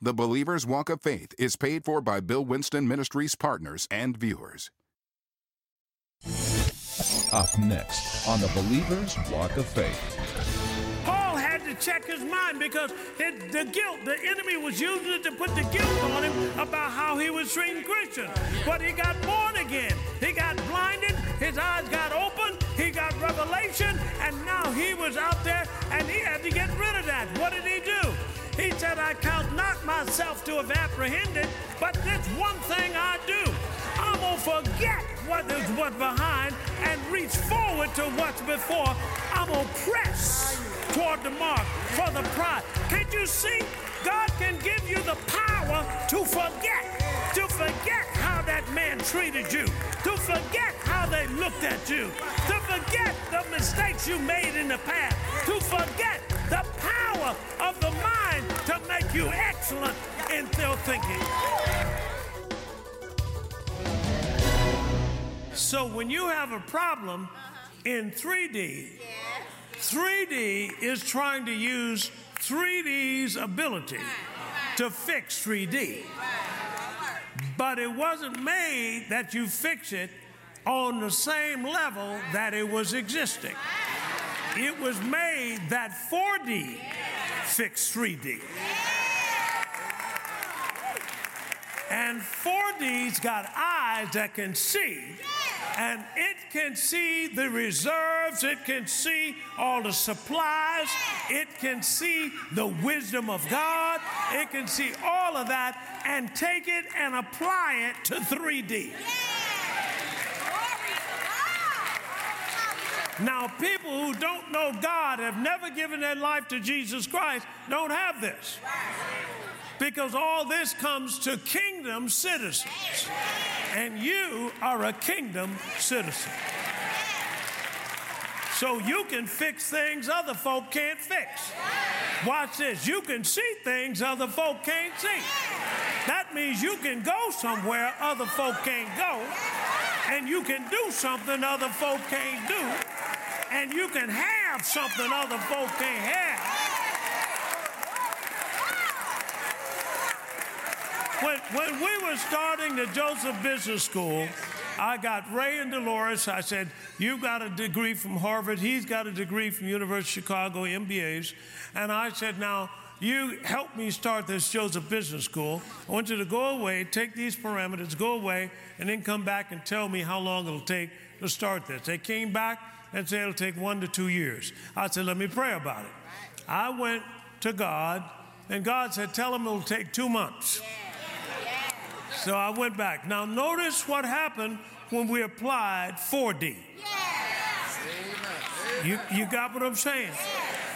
The Believer's Walk of Faith is paid for by Bill Winston Ministries partners and viewers. Up next on the Believer's Walk of Faith. Paul had to check his mind because it, the guilt, the enemy was using it to put the guilt on him about how he was treating Christians. But he got born again. He got blinded. His eyes got open. He got revelation. And now he was out there and he had to get rid of that. What did he do? He said, I count not myself to have apprehended, but this one thing I do. I'm going to forget what is what behind and reach forward to what's before. I'm going to press toward the mark for the prize. Can't you see? God can give you the power to forget, to forget how that man treated you, to forget how they looked at you, to forget the mistakes you made in the past, to forget power of the mind to make you excellent in their thinking. So when you have a problem uh-huh. in 3D, 3D is trying to use 3D's ability to fix 3D. But it wasn't made that you fix it on the same level that it was existing. It was made that 4D fix 3D. And 4D's got eyes that can see and it can see the reserves, it can see all the supplies, it can see the wisdom of God, it can see all of that and take it and apply it to 3D. Now, people who don't know God, have never given their life to Jesus Christ, don't have this. Because all this comes to kingdom citizens. And you are a kingdom citizen. So you can fix things other folk can't fix. Watch this. You can see things other folk can't see. That means you can go somewhere other folk can't go. And you can do something other folk can't do. And you can have something other folk can't have. When, when we were starting the Joseph Business School, I got Ray and Dolores. I said, You've got a degree from Harvard. He's got a degree from University of Chicago, MBAs. And I said, Now, you help me start this Joseph Business School. I want you to go away, take these parameters, go away, and then come back and tell me how long it'll take to start this. They came back and say it'll take one to two years. I said, Let me pray about it. I went to God, and God said, Tell him it'll take two months. So I went back. Now, notice what happened when we applied 4D. You, you got what I'm saying?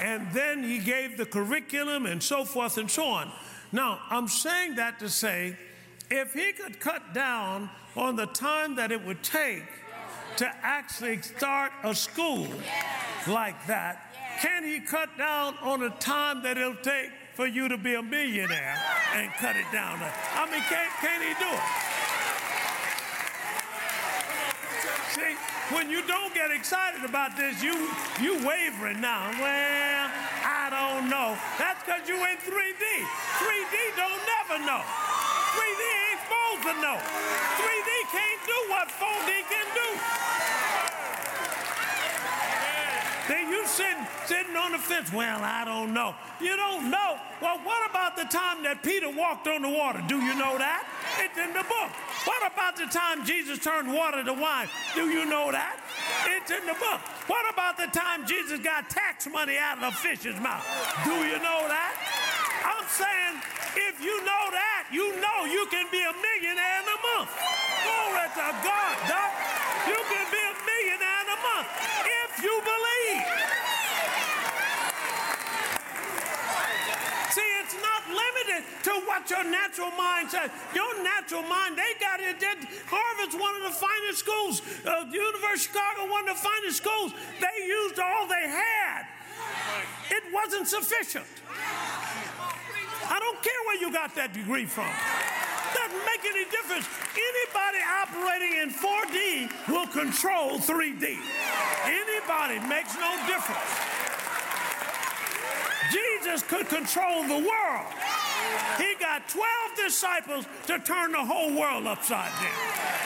And then he gave the curriculum and so forth and so on. Now, I'm saying that to say if he could cut down on the time that it would take to actually start a school like that, can he cut down on the time that it'll take for you to be a millionaire and cut it down. I mean, can, can he do it? See, when you don't get excited about this, you you wavering now. Well, I don't know. That's because you in 3D. 3D don't never know. 3D ain't supposed to know. 3D can't do what 4D can do. Then you sitting, sitting on the fence. Well, I don't know. You don't know. Well, what about the time that Peter walked on the water? Do you know that? It's in the book. What about the time Jesus turned water to wine? Do you know that? It's in the book. What about the time Jesus got tax money out of a fish's mouth? Do you know that? I'm saying, if you know that, you know you can be a millionaire in a month. Glory to God, Doc. You can be a millionaire in a month if you believe. See, it's not limited to what your natural mind says. Your natural mind, they got it. They, Harvard's one of the finest schools. Uh, the University of Chicago, one of the finest schools. They used all they had. It wasn't sufficient. I don't care where you got that degree from. Doesn't make any difference. Anybody operating in 4D will control 3D. Anybody makes no difference. Jesus could control the world. He got 12 disciples to turn the whole world upside down.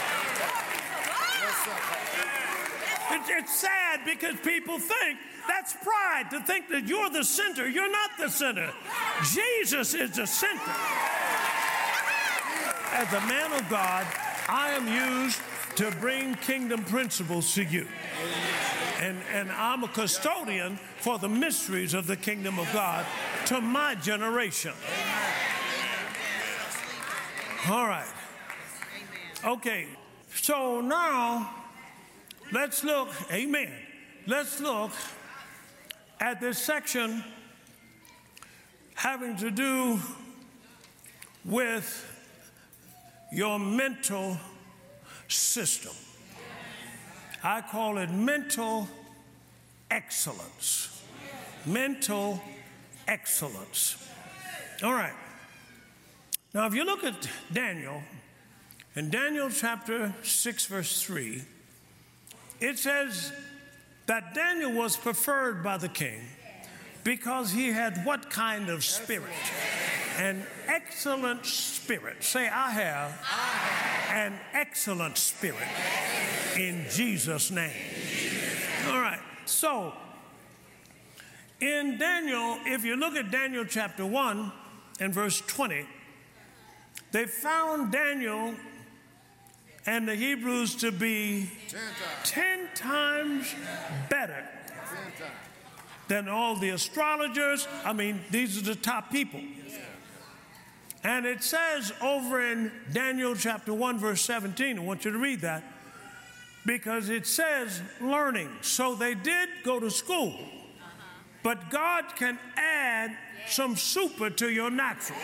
It's, it's sad because people think that's pride to think that you're the center. You're not the center. Jesus is the center. As a man of God, I am used to bring kingdom principles to you. And, and I'm a custodian for the mysteries of the kingdom of God to my generation. All right. Okay, so now let's look, amen. Let's look at this section having to do with your mental system. I call it mental excellence. Mental excellence. All right. Now, if you look at Daniel, in Daniel chapter 6, verse 3, it says that Daniel was preferred by the king because he had what kind of spirit? An excellent spirit. Say, I have, an excellent spirit in Jesus' name. All right, so in Daniel, if you look at Daniel chapter 1 and verse 20, they found Daniel and the Hebrews to be ten times better than all the astrologers. I mean, these are the top people. And it says over in Daniel chapter 1, verse 17, I want you to read that because it says learning. So they did go to school, but God can add some super to your natural.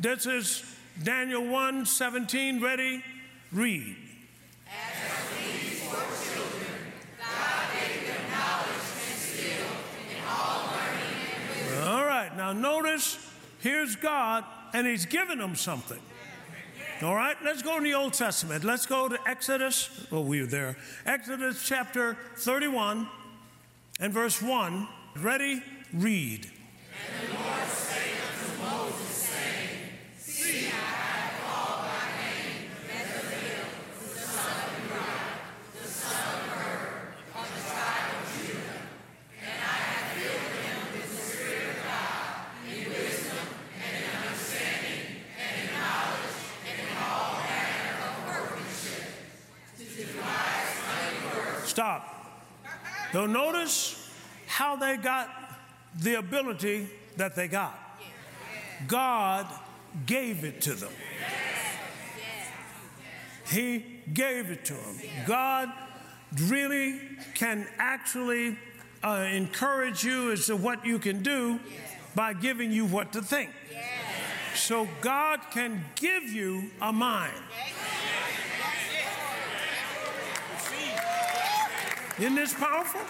This is Daniel 1 17. Ready? Read. All right, now notice here's God, and He's given them something. All right, let's go in the Old Testament. Let's go to Exodus. Oh, we were there. Exodus chapter 31 and verse 1. Ready? Read. Now notice how they got the ability that they got. God gave it to them. He gave it to them. God really can actually uh, encourage you as to what you can do by giving you what to think. So God can give you a mind. Isn't this powerful?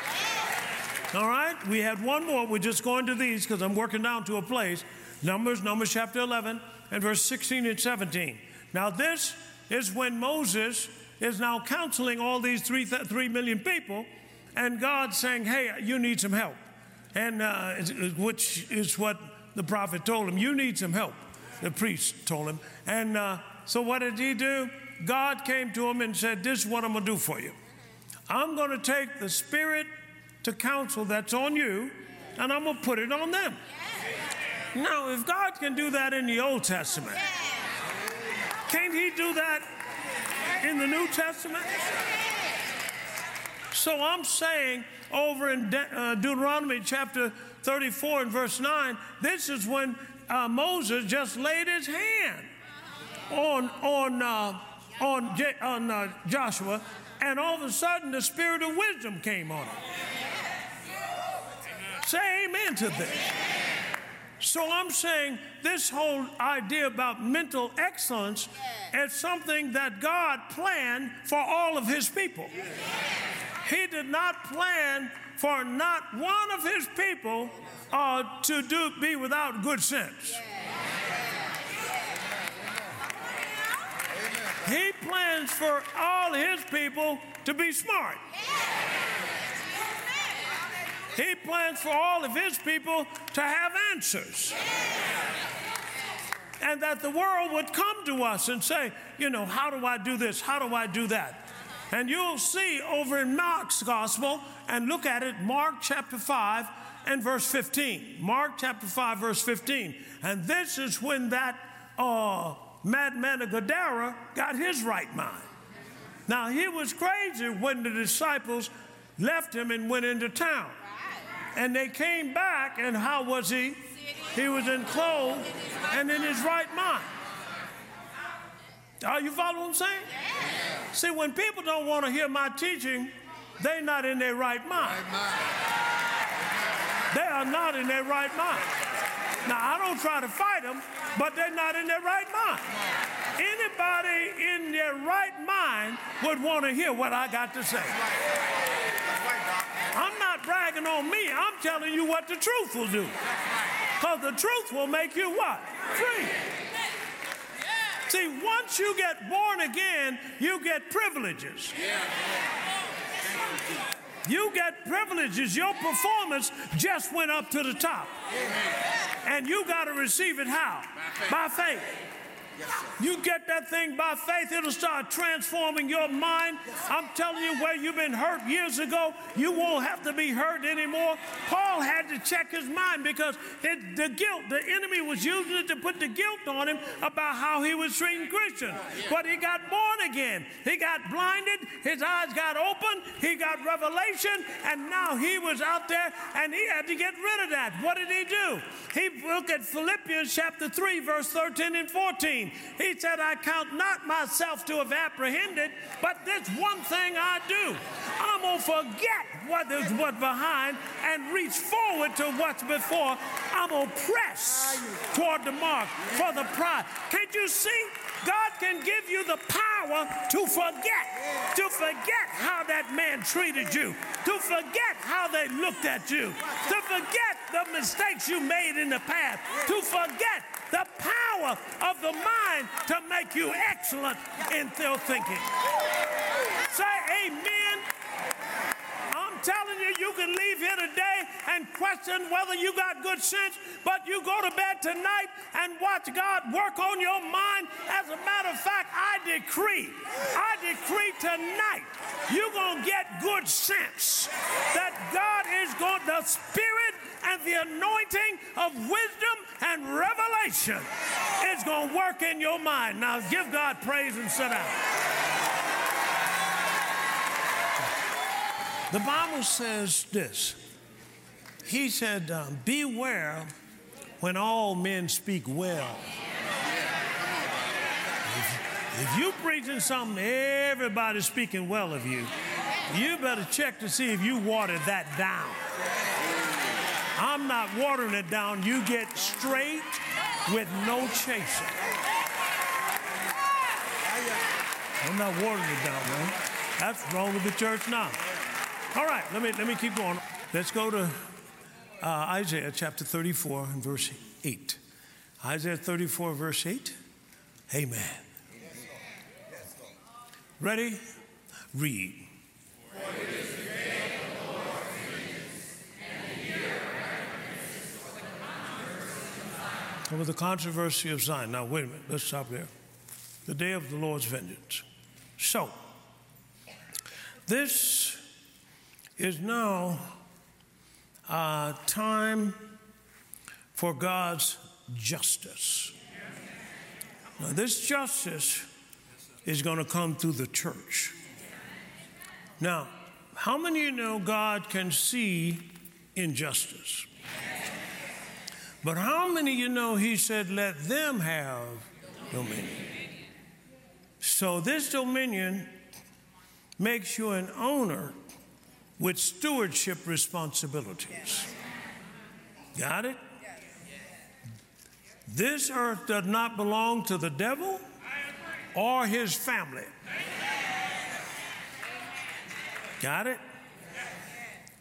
All right, we had one more. We're just going to these because I'm working down to a place. Numbers, Numbers chapter 11 and verse 16 and 17. Now, this is when Moses is now counseling all these three, th- three million people, and God saying, Hey, you need some help. And uh, which is what the prophet told him, You need some help. The priest told him. And uh, so, what did he do? God came to him and said, This is what I'm going to do for you. I'm going to take the spirit to counsel that's on you and I'm going to put it on them. Now, if God can do that in the Old Testament, can't He do that in the New Testament? So I'm saying over in De- uh, Deuteronomy chapter 34 and verse 9, this is when uh, Moses just laid his hand on, on, uh, on, on uh, Joshua and all of a sudden the spirit of wisdom came on him. Say amen to this. So I'm saying this whole idea about mental excellence is something that God planned for all of his people. He did not plan for not one of his people uh, to do, be without good sense. He plans for all his people to be smart. He plans for all of his people to have answers. And that the world would come to us and say, you know, how do I do this? How do I do that? And you'll see over in Mark's gospel, and look at it, Mark chapter 5 and verse 15. Mark chapter 5, verse 15. And this is when that uh, madman of Gadara got his right mind. Now, he was crazy when the disciples left him and went into town. And they came back, and how was he? He was in clothes and in his right mind. Are you following what I'm saying? See, when people don't want to hear my teaching, they're not in their right mind. They are not in their right mind. Now, I don't try to fight them, but they're not in their right mind. Anybody in their right mind would want to hear what I got to say. I'm not bragging on me, I'm telling you what the truth will do. Because the truth will make you what? Free. See, once you get born again, you get privileges. You get privileges. Your performance just went up to the top. And you got to receive it how? By faith. You get that thing by faith, it'll start transforming your mind. I'm telling you, where you've been hurt years ago, you won't have to be hurt anymore. Paul had to check his mind because it, the guilt, the enemy was using it to put the guilt on him about how he was treating Christians. But he got born again. He got blinded, his eyes got open, he got revelation, and now he was out there and he had to get rid of that. What did he do? He looked at Philippians chapter 3, verse 13 and 14. He said, I count not myself to have apprehended, but this one thing I do. I'm going to forget what is what's behind and reach forward to what's before. I'm going to press toward the mark for the prize. Can't you see? God can give you the power to forget, to forget how that man treated you, to forget how they looked at you, to forget the mistakes you made in the past, to forget the power of the mind to make you excellent in their thinking. Say amen. I'm telling you, you can leave here today and question whether you got good sense, but you go to bed tonight and watch God work on your mind. As a matter of fact, I decree, I decree tonight, you're going to get good sense that God is going, the Spirit and the anointing of wisdom and revelation is going to work in your mind. Now give God praise and sit down. The Bible says this. He said, um, Beware when all men speak well. If, if you preaching something, everybody's speaking well of you. You better check to see if you watered that down. I'm not watering it down. You get straight with no chasing. I'm not watering it down, man. That's wrong with the church now. All right, let me let me keep going. Let's go to uh, Isaiah chapter 34 and verse 8. Isaiah 34 verse 8. Amen. Ready? Read. over the controversy of Zion. Now, wait a minute, let's stop there. The day of the Lord's vengeance. So, this is now a time for God's justice. Now, this justice is going to come through the church. Now, how many of you know God can see injustice? But how many of you know he said, let them have dominion? So this dominion makes you an owner with stewardship responsibilities. Got it? This earth does not belong to the devil or his family. Got it?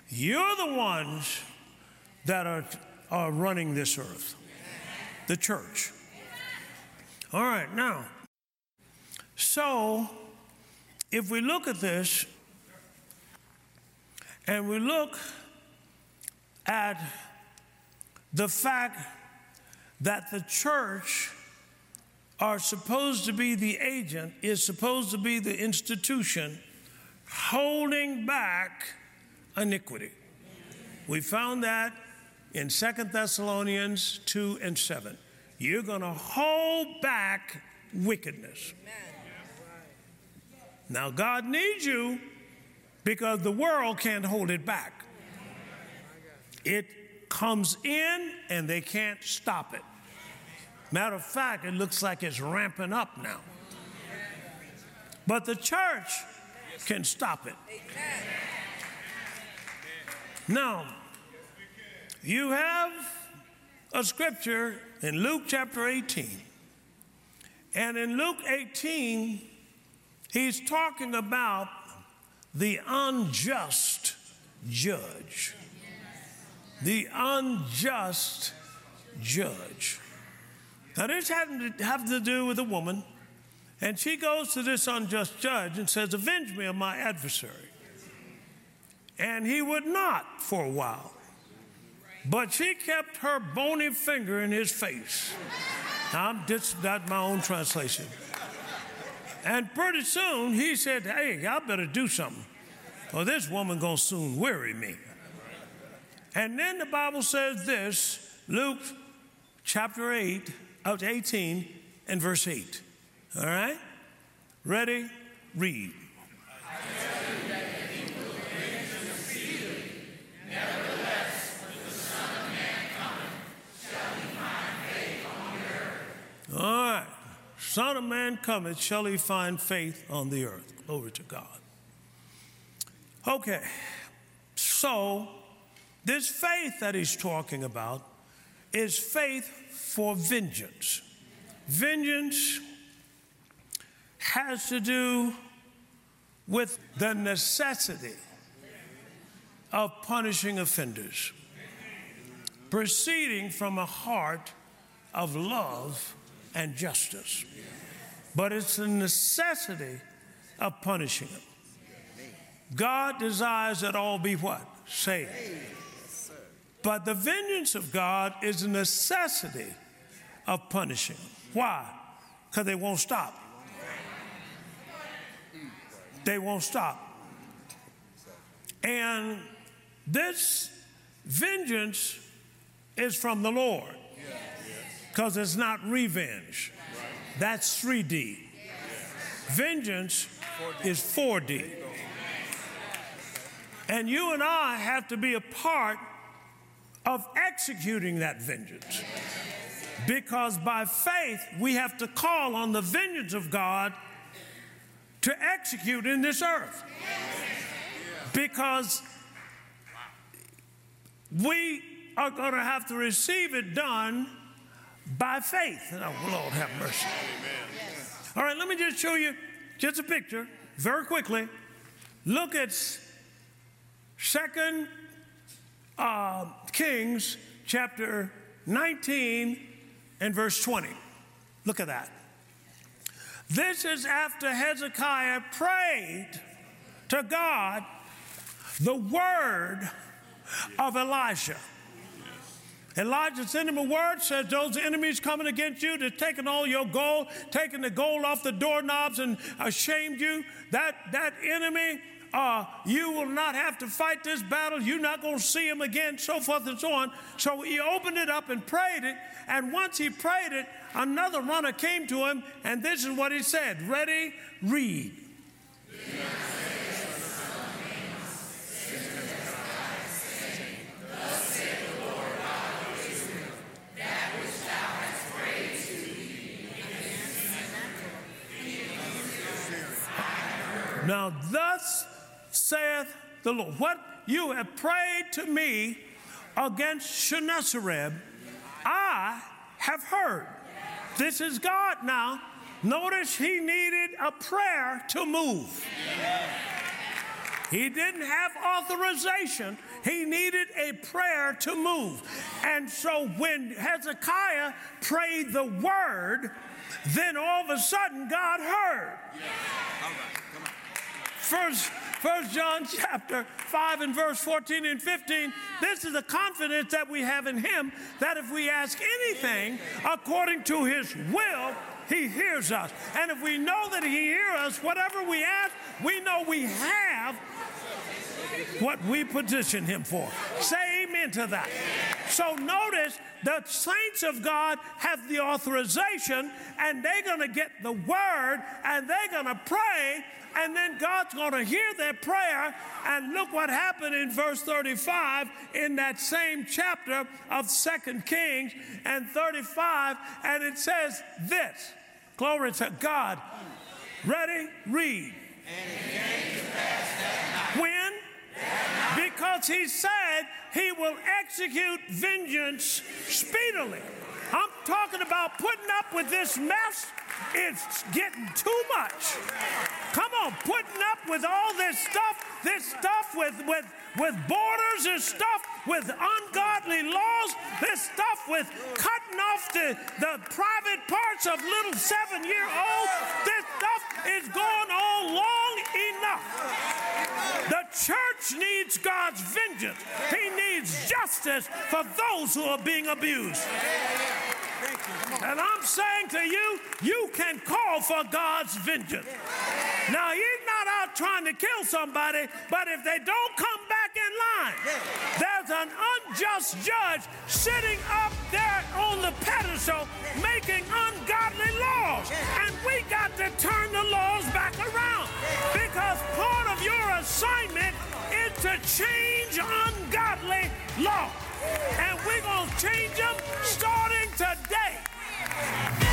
You're the ones that are are running this earth the church. All right, now, so if we look at this and we look at the fact that the church are supposed to be the agent, is supposed to be the institution holding back iniquity. We found that in Second Thessalonians 2 and 7. You're going to hold back wickedness. Now, God needs you because the world can't hold it back. It comes in and they can't stop it. Matter of fact, it looks like it's ramping up now. But the church can stop it. Now, you have a scripture in Luke chapter 18. And in Luke 18, he's talking about the unjust judge. The unjust judge. Now, this had to have to do with a woman, and she goes to this unjust judge and says, Avenge me of my adversary. And he would not for a while. But she kept her bony finger in his face. Now, I'm just that's my own translation. And pretty soon he said, Hey, I better do something. Or this woman gonna soon weary me. And then the Bible says this, Luke chapter 8, out 18 and verse 8. All right? Ready? Read. All right. Son of man cometh, shall he find faith on the earth? Glory to God. Okay. So, this faith that he's talking about is faith for vengeance. Vengeance has to do with the necessity of punishing offenders, proceeding from a heart of love and justice. But it's the necessity of punishing them. God desires that all be what? Saved. But the vengeance of God is a necessity of punishing. Why? Because they won't stop. They won't stop. And this vengeance is from the Lord because it's not revenge. That's 3D. Vengeance is 4D. And you and I have to be a part of executing that vengeance. Because by faith, we have to call on the vengeance of God to execute in this earth. Because we are going to have to receive it done by faith. Oh, Lord have mercy. All right, let me just show you just a picture very quickly. Look at Second uh, Kings chapter 19 and verse 20. Look at that. This is after Hezekiah prayed to God the word of Elijah. Elijah sent him a word, says those enemies coming against you, they're taking all your gold, taking the gold off the doorknobs and ashamed you. That, that enemy, uh, you will not have to fight this battle. You're not going to see him again, so forth and so on. So he opened it up and prayed it. And once he prayed it, another runner came to him, and this is what he said Ready? Read. Now, thus saith the Lord, what you have prayed to me against Sennacherib, I have heard. This is God now. Notice he needed a prayer to move. He didn't have authorization. He needed a prayer to move. And so when Hezekiah prayed the word, then all of a sudden God heard. First, First John chapter 5 and verse 14 and 15. This is the confidence that we have in him that if we ask anything according to his will, he hears us. And if we know that he hears us, whatever we ask, we know we have what we position him for. Say amen to that. So notice the saints of God have the authorization and they're going to get the word and they're going to pray and then God's going to hear their prayer. And look what happened in verse 35 in that same chapter of Second Kings and 35. And it says this Glory to God. Ready? Read. Because he said he will execute vengeance speedily. I'm talking about putting up with this mess. It's getting too much. Come on, putting up with all this stuff, this stuff with, with, with borders and stuff, with ungodly laws, this stuff with cutting off the, the private parts of little seven year olds. This stuff is going on long enough. The church needs God's vengeance, He needs justice for those who are being abused. And I'm saying to you, you can call for God's vengeance. Now, He's not out trying to kill somebody, but if they don't come back in line, there's an unjust judge sitting up there on the pedestal making ungodly laws. And we got to turn the laws back around because your assignment is to change ungodly law. And we're going to change them starting today.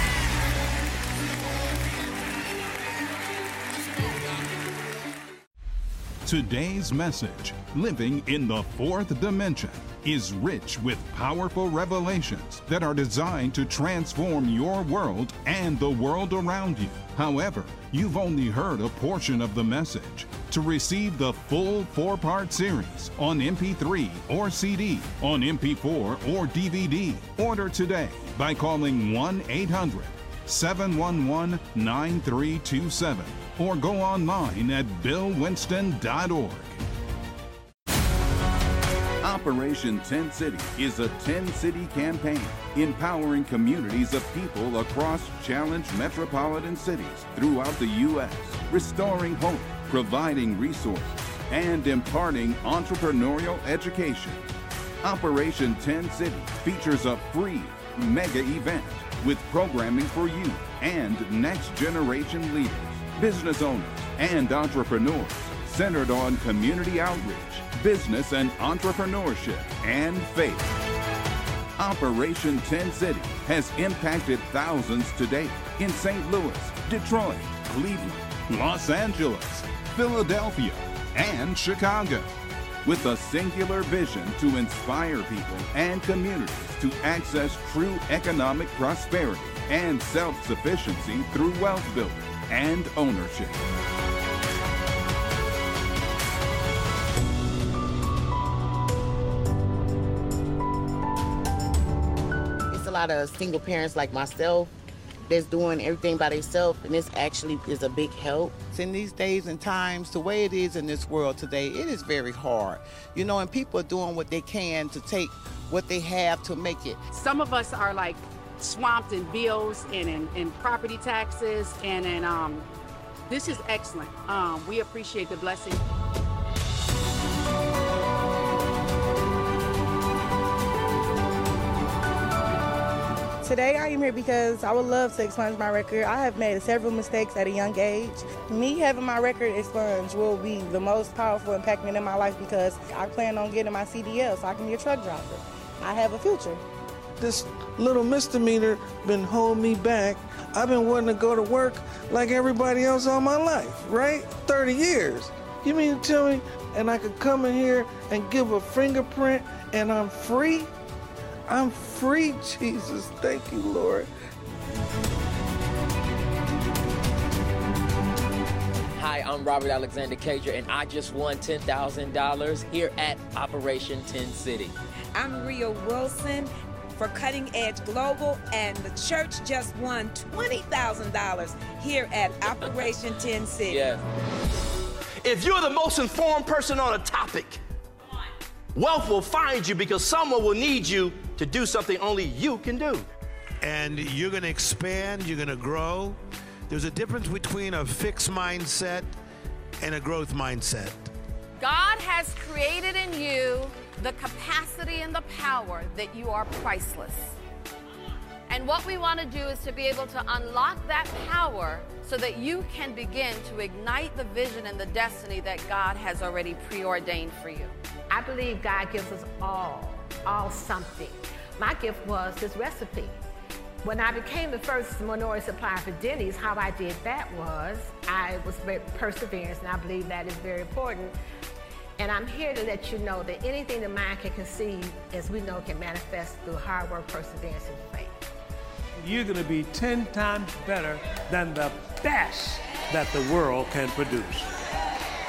Today's message, Living in the Fourth Dimension, is rich with powerful revelations that are designed to transform your world and the world around you. However, you've only heard a portion of the message. To receive the full four part series on MP3 or CD, on MP4 or DVD, order today by calling 1 800 711 9327 or go online at billwinston.org. Operation 10 City is a 10 city campaign empowering communities of people across challenged metropolitan cities throughout the U.S., restoring hope, providing resources, and imparting entrepreneurial education. Operation 10 City features a free mega event with programming for you and next generation leaders, business owners, and entrepreneurs centered on community outreach, business and entrepreneurship, and faith. Operation 10 City has impacted thousands to date in St. Louis, Detroit, Cleveland, Los Angeles, Philadelphia, and Chicago with a singular vision to inspire people and communities to access true economic prosperity and self sufficiency through wealth building and ownership. It's a lot of single parents like myself that's doing everything by themselves, and this actually is a big help. In these days and times, the way it is in this world today, it is very hard. You know, and people are doing what they can to take what they have to make it. Some of us are like swamped in bills and in, in property taxes, and in um, this is excellent. Um, we appreciate the blessing. Today I am here because I would love to expunge my record. I have made several mistakes at a young age. Me having my record expunged will be the most powerful impact in my life because I plan on getting my CDL so I can be a truck driver. I have a future. This little misdemeanor been holding me back. I've been wanting to go to work like everybody else all my life, right? 30 years. You mean to tell me and I could come in here and give a fingerprint and I'm free? I'm free, Jesus. Thank you, Lord. Hi, I'm Robert Alexander Cager, and I just won $10,000 here at Operation 10 City. I'm Ria Wilson for Cutting Edge Global, and the church just won $20,000 here at Operation 10 City. Yes. If you're the most informed person on a topic, wealth will find you because someone will need you to do something only you can do. And you're going to expand, you're going to grow. There's a difference between a fixed mindset and a growth mindset. God has created in you the capacity and the power that you are priceless. And what we want to do is to be able to unlock that power so that you can begin to ignite the vision and the destiny that God has already preordained for you. I believe God gives us all, all something. My gift was this recipe. When I became the first minority supplier for Denny's, how I did that was I was perseverance, and I believe that is very important. And I'm here to let you know that anything the mind can conceive, as we know, can manifest through hard work, perseverance, and faith. You're going to be 10 times better than the best that the world can produce.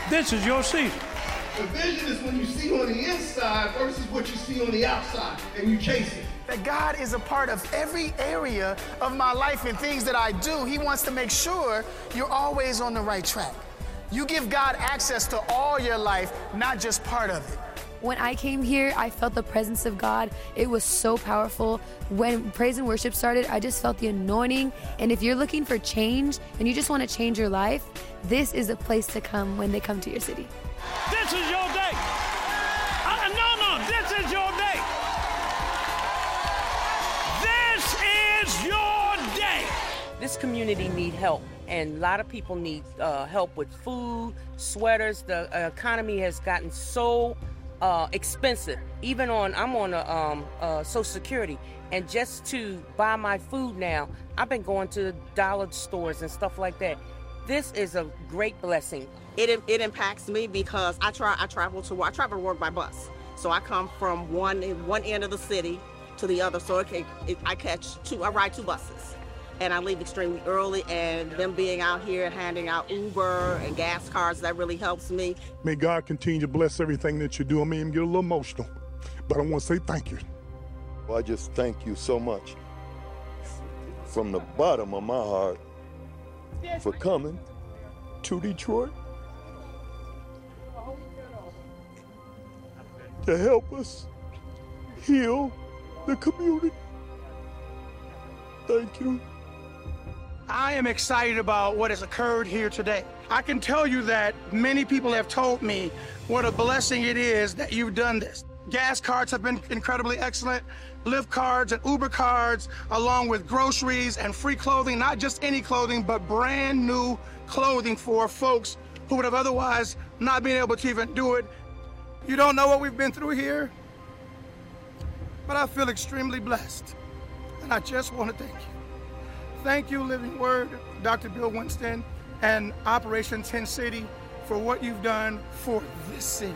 This is your season. The vision is when you see on the inside versus what you see on the outside, and you chase it that God is a part of every area of my life and things that I do. He wants to make sure you're always on the right track. You give God access to all your life, not just part of it. When I came here, I felt the presence of God. It was so powerful. When praise and worship started, I just felt the anointing. And if you're looking for change and you just want to change your life, this is a place to come when they come to your city. This is your day. Uh, no, no, this is your day. this is your day. This community need help and a lot of people need uh, help with food sweaters the uh, economy has gotten so uh, expensive even on i'm on a um, social security and just to buy my food now i've been going to dollar stores and stuff like that this is a great blessing it, it impacts me because i try i travel to i travel to work by bus so i come from one one end of the city to the other so it, it, i catch two i ride two buses and I leave extremely early. And them being out here handing out Uber and gas cards, that really helps me. May God continue to bless everything that you do. I may even get a little emotional, but I want to say thank you. Well, I just thank you so much from the bottom of my heart for coming to Detroit to help us heal the community. Thank you. I am excited about what has occurred here today. I can tell you that many people have told me what a blessing it is that you've done this. Gas cards have been incredibly excellent, Lyft cards and Uber cards, along with groceries and free clothing, not just any clothing, but brand new clothing for folks who would have otherwise not been able to even do it. You don't know what we've been through here, but I feel extremely blessed. And I just want to thank you. Thank you, Living Word, Dr. Bill Winston, and Operation 10 City for what you've done for this city.